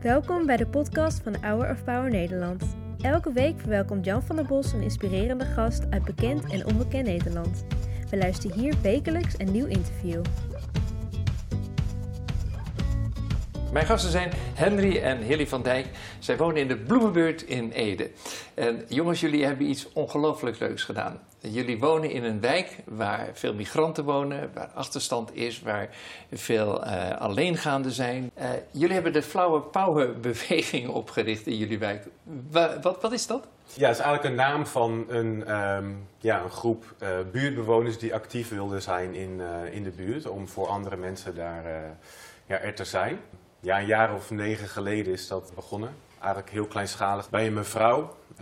Welkom bij de podcast van Hour of Power Nederland. Elke week verwelkomt Jan van der Bos een inspirerende gast uit bekend en onbekend Nederland. We luisteren hier wekelijks een nieuw interview. Mijn gasten zijn Henry en Hilly van Dijk. Zij wonen in de Bloemenbuurt in Ede. En jongens, jullie hebben iets ongelooflijk leuks gedaan. Jullie wonen in een wijk waar veel migranten wonen, waar achterstand is, waar veel uh, zijn. Uh, jullie hebben de Flower Power beweging opgericht in jullie wijk. Wa wat, wat is dat? Ja, het is eigenlijk een naam van een, um, ja, een groep uh, buurtbewoners die actief wilden zijn in, in de buurt om voor andere mensen daar ja, er te zijn. Ja, een jaar of negen geleden is dat begonnen. Eigenlijk heel kleinschalig. Bij een mevrouw uh,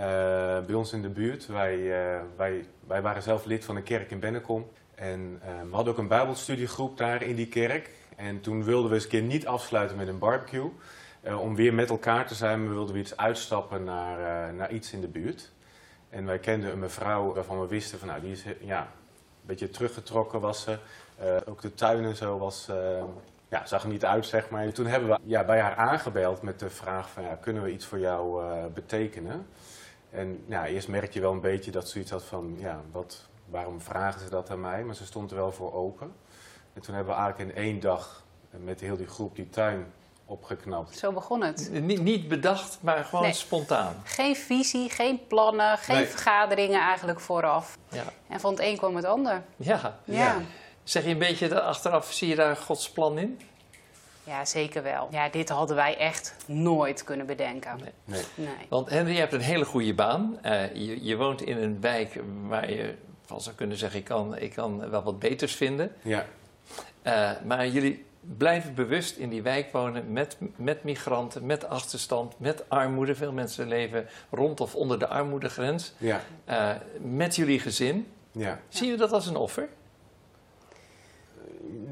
bij ons in de buurt. Wij, uh, wij, wij waren zelf lid van een kerk in Bennekom. En uh, we hadden ook een bijbelstudiegroep daar in die kerk. En toen wilden we eens een keer niet afsluiten met een barbecue. om weer met elkaar te zijn. We wilden weer iets uitstappen naar, naar iets in de buurt. En wij kenden een mevrouw waarvan we wisten van nou die is ja, een beetje teruggetrokken was ze. ook de tuin en zo was ja, zag er niet uit, zeg maar. En toen hebben we ja, bij haar aangebeld met de vraag van, ja, kunnen we iets voor jou uh, betekenen? En ja, eerst merk je wel een beetje dat ze iets had van, ja, wat, waarom vragen ze dat aan mij? Maar ze stond er wel voor open. En toen hebben we eigenlijk in één dag met heel die groep die tuin opgeknapt. Zo begon het. Niet, niet bedacht, maar gewoon nee. spontaan. Geen visie, geen plannen, geen nee. vergaderingen eigenlijk vooraf. Ja. En van het een kwam het ander. Ja. ja. ja. Zeg je een beetje achteraf, zie je daar Gods plan in? Ja, zeker wel. Ja, dit hadden wij echt nooit kunnen bedenken. Nee. nee. nee. Want Henry, je hebt een hele goede baan. Uh, je, je, woont in een wijk waar je van zou kunnen zeggen, ik kan, ik kan wel wat beters vinden. Ja. Uh, maar jullie blijven bewust in die wijk wonen met, met migranten, met achterstand, met armoede. Veel mensen leven rond of onder de armoedegrens. Ja. Uh, met jullie gezin. Ja. Zie je dat als een offer?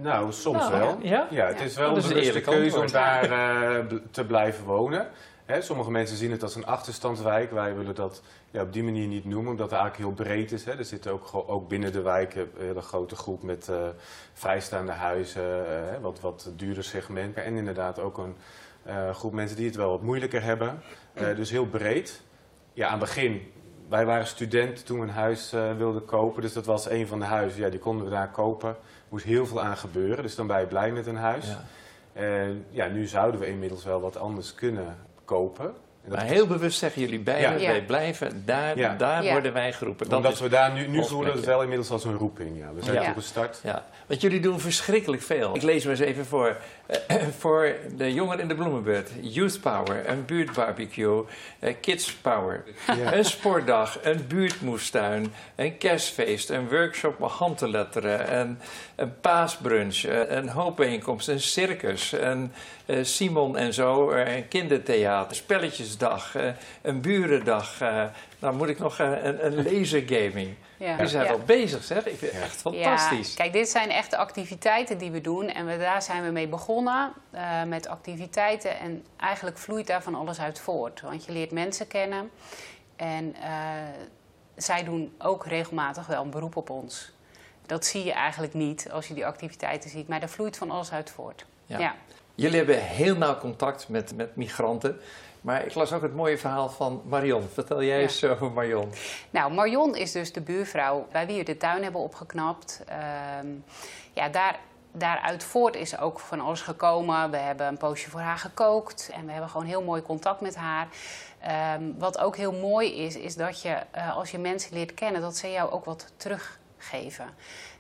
Nou, soms nou, wel. Ja? ja, het is wel een bewuste keuze om daar uh, te blijven wonen. Hè, sommige mensen zien het als een achterstandswijk. Wij willen dat ja, op die manier niet noemen, omdat het eigenlijk heel breed is. Hè. Er zitten ook, ook binnen de wijk een hele grote groep met uh, vrijstaande huizen, uh, wat, wat duurder segment. En inderdaad ook een groep mensen die het wel wat moeilijker hebben. dus heel breed. Ja, aan het begin wij waren studenten toen we een huis uh, wilden kopen. Dus dat was een van de huizen. Ja, die konden we daar kopen. Er moest heel veel aan gebeuren. Dus dan ben je blij met een huis. Ja. En ja, nu zouden we inmiddels wel wat anders kunnen kopen. Maar heel bewust zeggen jullie beiden, ja. wij blijven, daar, daar worden wij geroepen. Dat Omdat we daar nu, nu voelen het wel inmiddels als een roeping. Ja. We zijn ja. gestart. Ja. Want jullie doen verschrikkelijk veel. Ik lees maar eens even voor. Uh, voor de jongeren in de Bloemenbeurt. Youth Power, een buurtbarbecue, uh, Kids Power, een sportdag, een buurtmoestuin, een kerstfeest, een workshop met handteletteren, een, een paasbrunch, uh, een hoopbijeenkomst, een circus, een Simon en zo, een kindertheater, spelletjesdag, een burendag. nou moet ik nog een, een lasergaming. Ja. Die zijn ja. wel bezig, zeg. Ik vind het echt fantastisch. Ja. Kijk, dit zijn echt de activiteiten die we doen. En we, daar zijn we mee begonnen uh, met activiteiten. En eigenlijk vloeit daar van alles uit voort. Want je leert mensen kennen. En uh, zij doen ook regelmatig wel een beroep op ons. Dat zie je eigenlijk niet als je die activiteiten ziet. Maar daar vloeit van alles uit voort. Ja. Jullie hebben heel nauw contact met, met migranten. Maar ik las ook het mooie verhaal van Marion. Vertel jij eens over Marion. Nou, Marion is dus de buurvrouw bij wie we de tuin hebben opgeknapt. Uh, ja, daar, daaruit voort is ook van alles gekomen. We hebben een poosje voor haar gekookt en we hebben gewoon heel mooi contact met haar. Um, wat ook heel mooi is, is dat je uh, als je mensen leert kennen, dat ze jou ook wat teruggeven.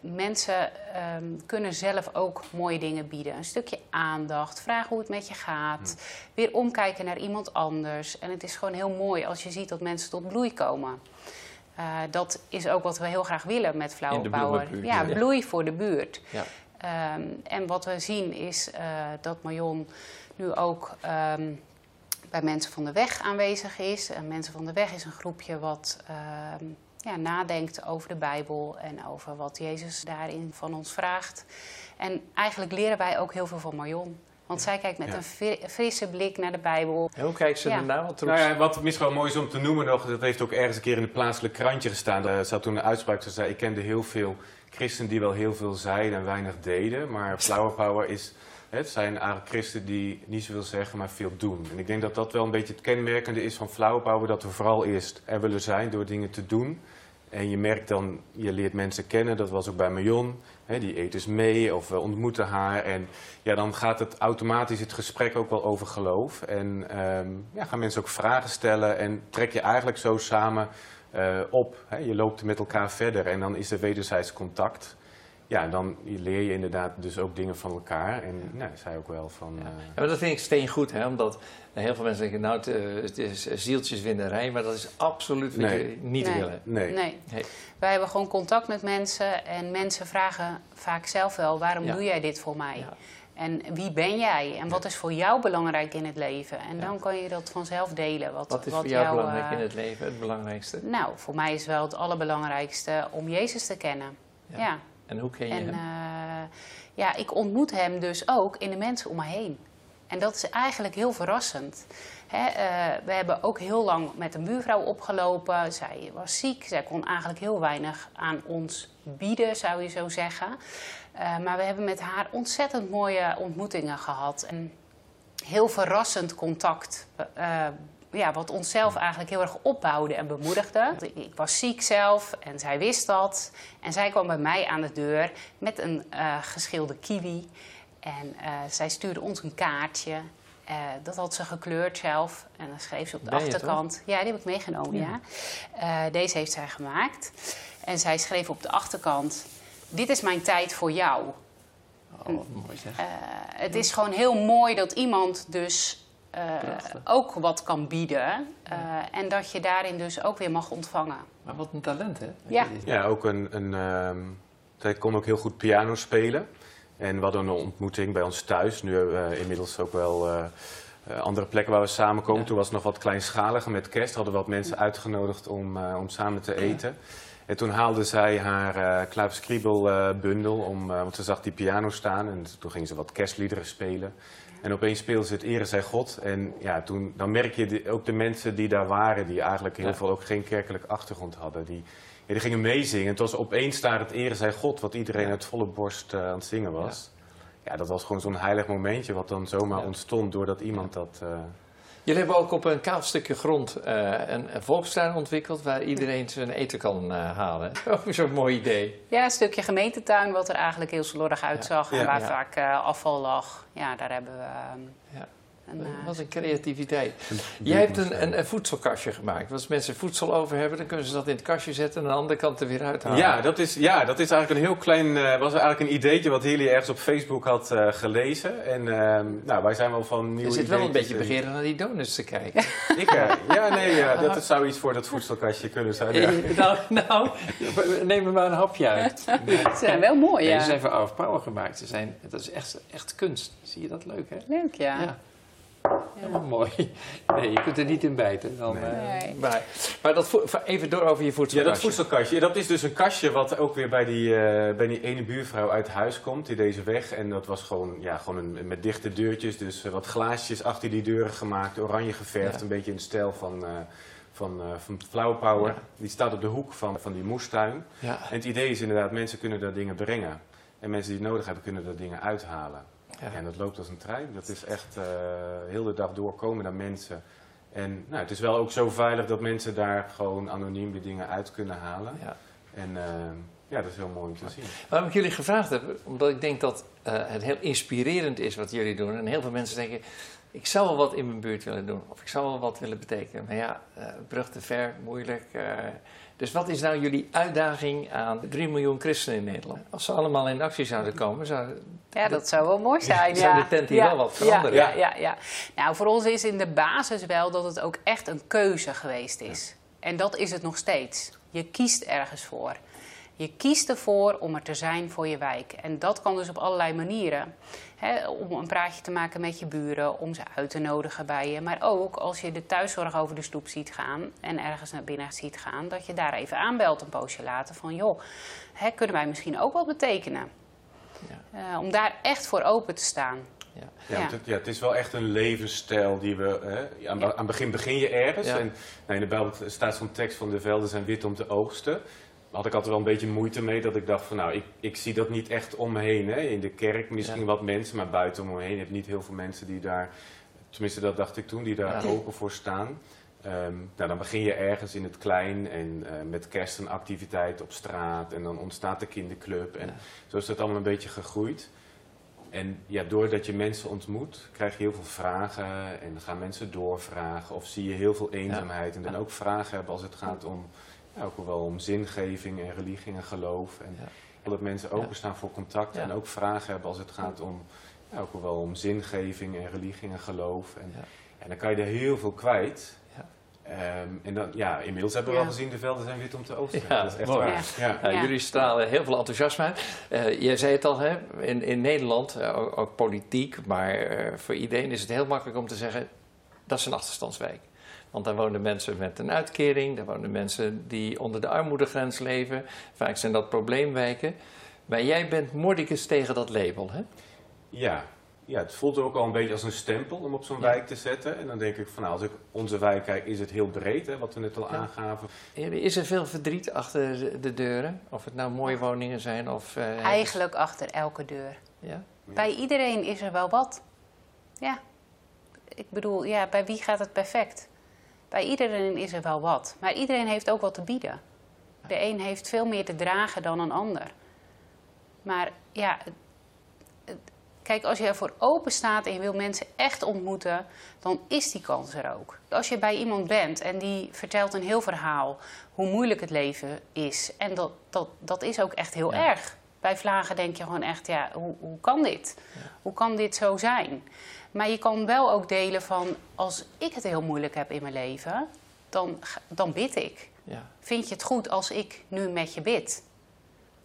Mensen um, kunnen zelf ook mooie dingen bieden. Een stukje aandacht, vragen hoe het met je gaat. Hmm. Weer omkijken naar iemand anders. En het is gewoon heel mooi als je ziet dat mensen tot bloei komen. Uh, dat is ook wat we heel graag willen met Flower Ja, bloei voor de buurt. Ja. Um, en wat we zien is uh, dat Marion nu ook um, bij Mensen van de Weg aanwezig is. En Mensen van de Weg is een groepje wat ja, nadenkt over de Bijbel en over wat Jezus daarin van ons vraagt. En eigenlijk leren wij ook heel veel van Marion. Want zij kijkt met een frisse blik naar de Bijbel. hoe kijkt ze ja. ernaar? Wat, nou ja, wat misschien wel mooi is om te noemen nog, dat heeft ook ergens een keer in een plaatselijk krantje gestaan. Daar zat toen een uitspraak, ze zei, ik kende heel veel christenen die wel heel veel zeiden en weinig deden. Maar Flower Power is Het zijn eigenlijk christen die niet zoveel zeggen, maar veel doen. En ik denk dat dat wel een beetje het kenmerkende is van Flower dat we vooral eerst er willen zijn door dingen te doen. En je merkt dan, je leert mensen kennen, dat was ook bij Marion. Hè, die eet dus mee of we ontmoeten haar. En ja, dan gaat het automatisch het gesprek ook wel over geloof. En ehm, ja, gaan mensen ook vragen stellen en trek je eigenlijk zo samen uh, op. Je loopt met elkaar verder en dan is er wederzijds contact ja, dan leer je inderdaad dus ook dingen van elkaar. En nou, zij ook wel van... Ja. Uh... maar dat vind ik steen goed, hè? omdat heel veel mensen denken, nou, het, eh, het is zieltjeswinderij, maar dat is absoluut nee. niet nee. willen. Nee. nee. Wij hebben gewoon contact met mensen en mensen vragen vaak zelf wel, waarom doe jij dit voor mij? En wie ben jij? En wat is voor jou belangrijk in het leven? En dan kan je dat vanzelf delen. Wat, wat is voor jou, belangrijk in het leven, het belangrijkste? Nou, voor mij is wel het allerbelangrijkste om Jezus te kennen. ja. En hoe ken je en, hem? Uh, ja, ik ontmoet hem dus ook in de mensen om me heen. En dat is eigenlijk heel verrassend. Uh, we hebben ook heel lang met een buurvrouw opgelopen. Zij was ziek. Zij kon eigenlijk heel weinig aan ons bieden, zou je zo zeggen. Uh, maar we hebben met haar ontzettend mooie ontmoetingen gehad. En heel verrassend contact ja, wat onszelf eigenlijk heel erg opbouwde en bemoedigde. Ik was ziek zelf en zij wist dat. En zij kwam bij mij aan de deur met een uh, geschilde kiwi. En uh, zij stuurde ons een kaartje. Uh, dat had ze gekleurd zelf. En dan schreef ze op de Ben achterkant. Ja, die heb ik meegenomen, ja. ja. deze heeft zij gemaakt. En zij schreef op de achterkant: Dit is mijn tijd voor jou. Oh, mooi zeg. het is gewoon heel mooi dat iemand dus ook wat kan bieden. Uh, en dat je daarin dus ook weer mag ontvangen. Maar wat een talent, hè? Ja, ja ook een. een um, zij kon ook heel goed piano spelen. En we hadden een ontmoeting bij ons thuis. Nu hebben we inmiddels ook wel uh, andere plekken waar we samenkomen. Ja. Toen was het nog wat kleinschaliger met kerst. Hadden we wat mensen uitgenodigd om, om samen te eten. Ja. En toen haalde zij haar uh, kluipskriebelbundel, om, want ze zag die piano staan. En toen ging ze wat kerstliederen spelen. En opeens speelde ze het Ere zij God. En ja, toen, dan merk je de, ook de mensen die daar waren, die eigenlijk heel ja. veel ook geen kerkelijk achtergrond hadden. Die, ja, die gingen meezingen. Het was opeens daar het Ere zij God, wat iedereen uit volle borst uh, aan het zingen was. Ja. ja, dat was gewoon zo'n heilig momentje wat dan zomaar ontstond doordat iemand dat... Uh, Jullie hebben ook op een kaal stukje grond uh, een, een, volkstuin ontwikkeld waar iedereen zijn eten kan uh, halen. Ook zo'n mooi idee. Ja, een stukje gemeentetuin wat er eigenlijk heel slordig uitzag ja. en waar ja. vaak uh, afval lag. Ja, daar hebben we. Ja. Een, Wat een creativiteit. Jij hebt een, een, een, voedselkastje gemaakt. Als mensen voedsel over hebben, dan kunnen ze dat in het kastje zetten en aan de andere kant er weer uithalen. Ja, dat is, ja, dat is eigenlijk een heel klein, uh, was eigenlijk een ideetje wat Hilly ergens op Facebook had uh, gelezen. En uh, nou, wij zijn wel van nieuwe Je zit wel een beetje begeren naar die donuts te kijken. Ik, ja, nee, ja, dat is, zou iets voor dat voedselkastje kunnen zijn. Ja. nou, nou, neem er maar een hapje uit. Ze zijn wel mooi, ja. Ze zijn voor Our Power gemaakt. Ze zijn, dat is echt, echt kunst. Zie je dat leuk, hè? Leuk, ja. ja. Helemaal mooi. Nee, je kunt er niet in bijten. Dan, nee. Nee. Uh, maar, maar dat even door over je voedselkastje. Ja, dat voedselkastje. Dat is dus een kastje wat ook weer bij die, uh, bij die ene buurvrouw uit huis komt, die deze weg. En dat was gewoon, ja, gewoon een, met dichte deurtjes. Dus uh, wat glaasjes achter die deuren gemaakt, oranje geverfd. Ja. Een beetje in de stijl van, van, van Flower Power. Ja. Die staat op de hoek van, van die moestuin. Ja. En het idee is inderdaad, mensen kunnen daar dingen brengen. En mensen die het nodig hebben, kunnen daar dingen uithalen. Ja. en dat loopt als een trein. Dat is echt uh, heel de dag doorkomen naar mensen. En nou, het is wel ook zo veilig dat mensen daar gewoon anoniem de dingen uit kunnen halen. Ja. En uh, ja, dat is heel mooi om te zien. Waarom ik jullie gevraagd heb, omdat ik denk dat uh, het heel inspirerend is wat jullie doen. En heel veel mensen denken, ik zou wel wat in mijn buurt willen doen. Of ik zou wel wat willen betekenen. Maar ja, brug te ver, moeilijk. Dus wat is nou jullie uitdaging aan 3 miljoen christenen in Nederland? Als ze allemaal in actie zouden komen, zou ja, dat zou wel mooi zijn. Zou ja. de tent hier ja. wel wat veranderen? Ja, ja, ja, Nou, voor ons is in de basis wel dat het ook echt een keuze geweest is. En dat is het nog steeds. Je kiest ergens voor. Je kiest ervoor om er te zijn voor je wijk. En dat kan dus op allerlei manieren. He, om een praatje te maken met je buren, om ze uit te nodigen bij je. Maar ook als je de thuiszorg over de stoep ziet gaan en ergens naar binnen ziet gaan, dat je daar even aanbelt een poosje later van joh, he, kunnen wij misschien ook wat betekenen? Ja. Uh, om daar echt voor open te staan. Ja. Ja, ja. Het, ja, het is wel echt een levensstijl die we. Hè, aan, het begin begin je ergens. En nou, in de Bijbel staat zo'n tekst van de velden zijn wit om te oogsten. Had ik altijd wel een beetje moeite mee. Dat ik dacht van nou, ik, ik zie dat niet echt om me heen. Hè. In de kerk misschien Ja. wat mensen, maar buiten om me heen heb niet heel veel mensen die daar, tenminste dat dacht ik toen, die daar Ja. open voor staan. Ehm, nou, dan begin je ergens in het klein en eh, met kerst een activiteit op straat en dan ontstaat de kinderclub. En Ja. zo is dat allemaal een beetje gegroeid. En ja, doordat je mensen ontmoet, krijg je heel veel vragen en gaan mensen doorvragen. Of zie je heel veel eenzaamheid en dan ook vragen hebben als het gaat om, ja, ook wel om zingeving en religie en geloof. En Ja. dat mensen openstaan voor contact Ja. en ook vragen hebben als het gaat om, ook wel om zingeving en religie en geloof. En, Ja. en dan kan je er heel veel kwijt. Ja. Ehm, en dan, ja, inmiddels hebben we Ja. al gezien, de velden zijn wit om te oogsten. Ja, dat is echt mooi. waar. Ja. Ja. Jullie stralen heel veel enthousiasme uit. Eh, jij zei het al, hè? In, in Nederland, eh, ook, ook politiek, maar eh, voor iedereen is het heel makkelijk om te zeggen: dat is een achterstandswijk. Want daar wonen mensen met een uitkering, daar wonen mensen die onder de armoedegrens leven. Vaak zijn dat probleemwijken. Maar jij bent mordicus tegen dat label, hè? Ja. ja, het voelt ook al een beetje als een stempel om op zo'n Ja. wijk te zetten. En dan denk ik van nou, als ik onze wijk kijk, is het heel breed, hè, wat we net al Ja. aangaven. Is er veel verdriet achter de- de deuren? Of het nou mooie woningen zijn of... eh, Eigenlijk achter elke deur. Ja? Bij iedereen is er wel wat. Ja. Ik bedoel, ja, bij wie gaat het perfect? Bij iedereen is er wel wat. Maar iedereen heeft ook wat te bieden. De een heeft veel meer te dragen dan een ander. Maar ja, kijk, als je ervoor open staat en je wil mensen echt ontmoeten, dan is die kans er ook. Als je bij iemand bent en die vertelt een heel verhaal hoe moeilijk het leven is, en dat, dat, dat is ook echt heel Ja. erg. Bij vlagen denk je gewoon echt, ja, hoe, hoe kan dit? Hoe kan dit zo zijn? Maar je kan wel ook delen van, als ik het heel moeilijk heb in mijn leven, dan, dan bid ik. Ja. Vind je het goed als ik nu met je bid?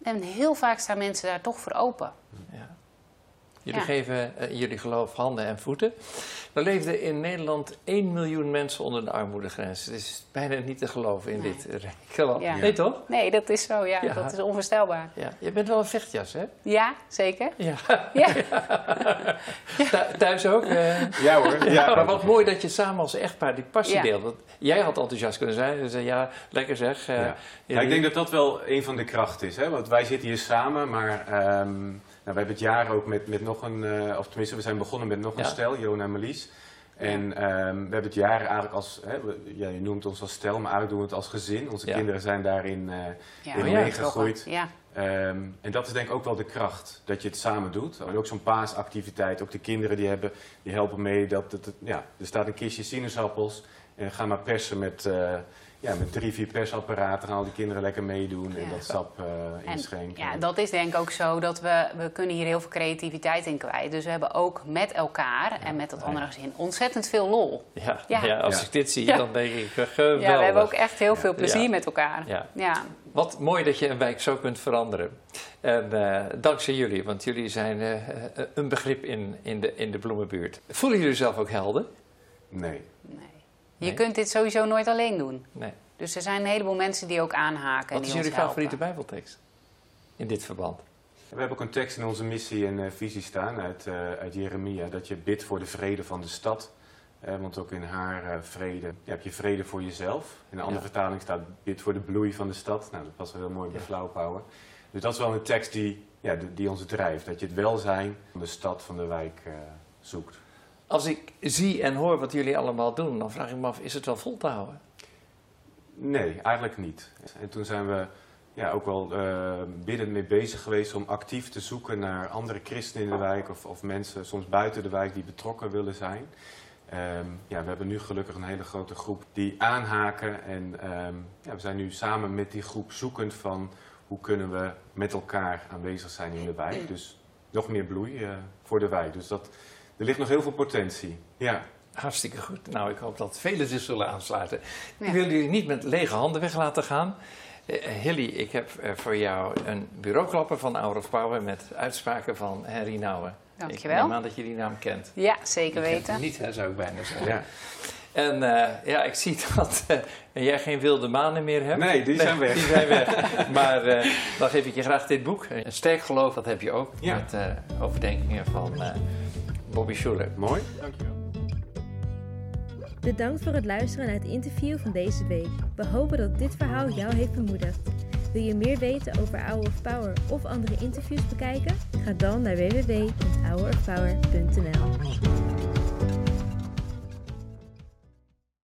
En heel vaak staan mensen daar toch voor open. Ja. Jullie Ja. geven eh, jullie geloof handen en voeten. Er leefden in Nederland 1 miljoen mensen onder de armoedegrens. Het is bijna niet te geloven in Nee. dit rijke land. Ja. Nee, toch? Nee, dat is zo, ja. Ja. Dat is onvoorstelbaar. Ja. Je bent wel een vechtjas, hè? Ja, zeker. Ja. Ja, Thu- Thuis ook? eh? Ja hoor. Ja, maar wat mooi dat je samen als echtpaar die passie Ja. deelt. Want jij had enthousiast kunnen zijn. Je zei, ja, lekker zeg. eh, Ja. ja, Ja, ik denk dat dat wel een van de krachten is. Hè? Want wij zitten hier samen, maar ehm, nou, we hebben het jaar ook met, met nog een, eh, of tenminste, we zijn begonnen met nog een Ja. stel, Jona en Melis. En ehm, we hebben het jaar eigenlijk als, hè, we- ja, je noemt ons als stel, maar eigenlijk doen we het als gezin. Onze Ja. kinderen zijn daarin eh, ja. in Oh meegegroeid. Ja, Ehm, en dat is denk ik ook wel de kracht, dat je het samen doet. En ook zo'n paasactiviteit, ook de kinderen die, hebben, die helpen mee. Dat het, het- ja, er staat een kistje sinaasappels en ga maar persen met, eh, ja, met drie, vier persapparaten. Gaan al die kinderen lekker meedoen en dat sap eh en inschenken. ja, dat is denk ik ook zo dat we, we kunnen hier heel veel creativiteit in kwijt. Dus we hebben ook met elkaar en met dat andere gezin ontzettend veel lol. ja, ja. Ja. als Ja. ik dit zie, Ja. dan denk ik, eh, geweldig. Ja, we hebben ook echt heel veel plezier Ja. met elkaar. Ja. Ja. Wat mooi dat je een wijk zo kunt veranderen. En eh, dankzij jullie, want jullie zijn eh, eh, een begrip in, in, de, in de bloemenbuurt. Voelen jullie zelf ook helden? Nee. Nee. Je Nee? kunt dit sowieso nooit alleen doen. Nee. Dus er zijn een heleboel mensen die ook aanhaken. en Wat is jullie favoriete Bijbeltekst? In dit verband. We hebben ook een tekst in onze missie en eh, visie staan uit, eh, uit Jeremia. Dat je bidt voor de vrede van de stad. Eh, want ook in haar eh, vrede ja, heb je vrede voor jezelf. In een andere Ja. vertaling staat bid voor de bloei van de stad. Nou, dat was wel heel mooi bij Ja. Dus dat is wel een tekst die, ja, die, die ons drijft. Dat je het welzijn van de stad, van de wijk eh, zoekt. Als ik zie en hoor wat jullie allemaal doen, dan vraag ik me af, is het wel vol te houden? Nee, eigenlijk niet. En toen zijn we ja, ook wel eh biddend mee bezig geweest om actief te zoeken naar andere christenen in de wijk of, of mensen soms buiten de wijk die betrokken willen zijn. Ehm, ja, we hebben nu gelukkig een hele grote groep die aanhaken en ehm, ja, we zijn nu samen met die groep zoekend van hoe kunnen we met elkaar aanwezig zijn in de wijk. Dus nog meer bloei eh, voor de wijk. Dus dat, er ligt nog heel veel potentie. Ja. Hartstikke goed. Nou, ik hoop dat velen zich zullen aansluiten. Ja. Ik wil jullie niet met lege handen weg laten gaan. Eh, Hilly, ik heb eh, voor jou een bureauklapper van of Power met uitspraken van Henry Nouwen. Ik Dankjewel. neem aan dat je die naam kent. Ja, zeker kent weten. Niet, hè, zou ik bijna zeggen. ja. En eh, ja, ik zie dat eh, jij geen wilde manen meer hebt. Nee, die zijn weg. Die zijn weg. maar eh, dan geef ik je graag dit boek. Een sterk geloof, dat heb je ook. Ja. Met eh, overdenkingen van eh, Bobby Schuller. Mooi. Dankjewel. Bedankt voor het luisteren naar het interview van deze week. We hopen dat dit verhaal jou heeft bemoedigd. Wil je meer weten over Hour of Power of andere interviews bekijken? Ga dan naar www.hourofpower.nl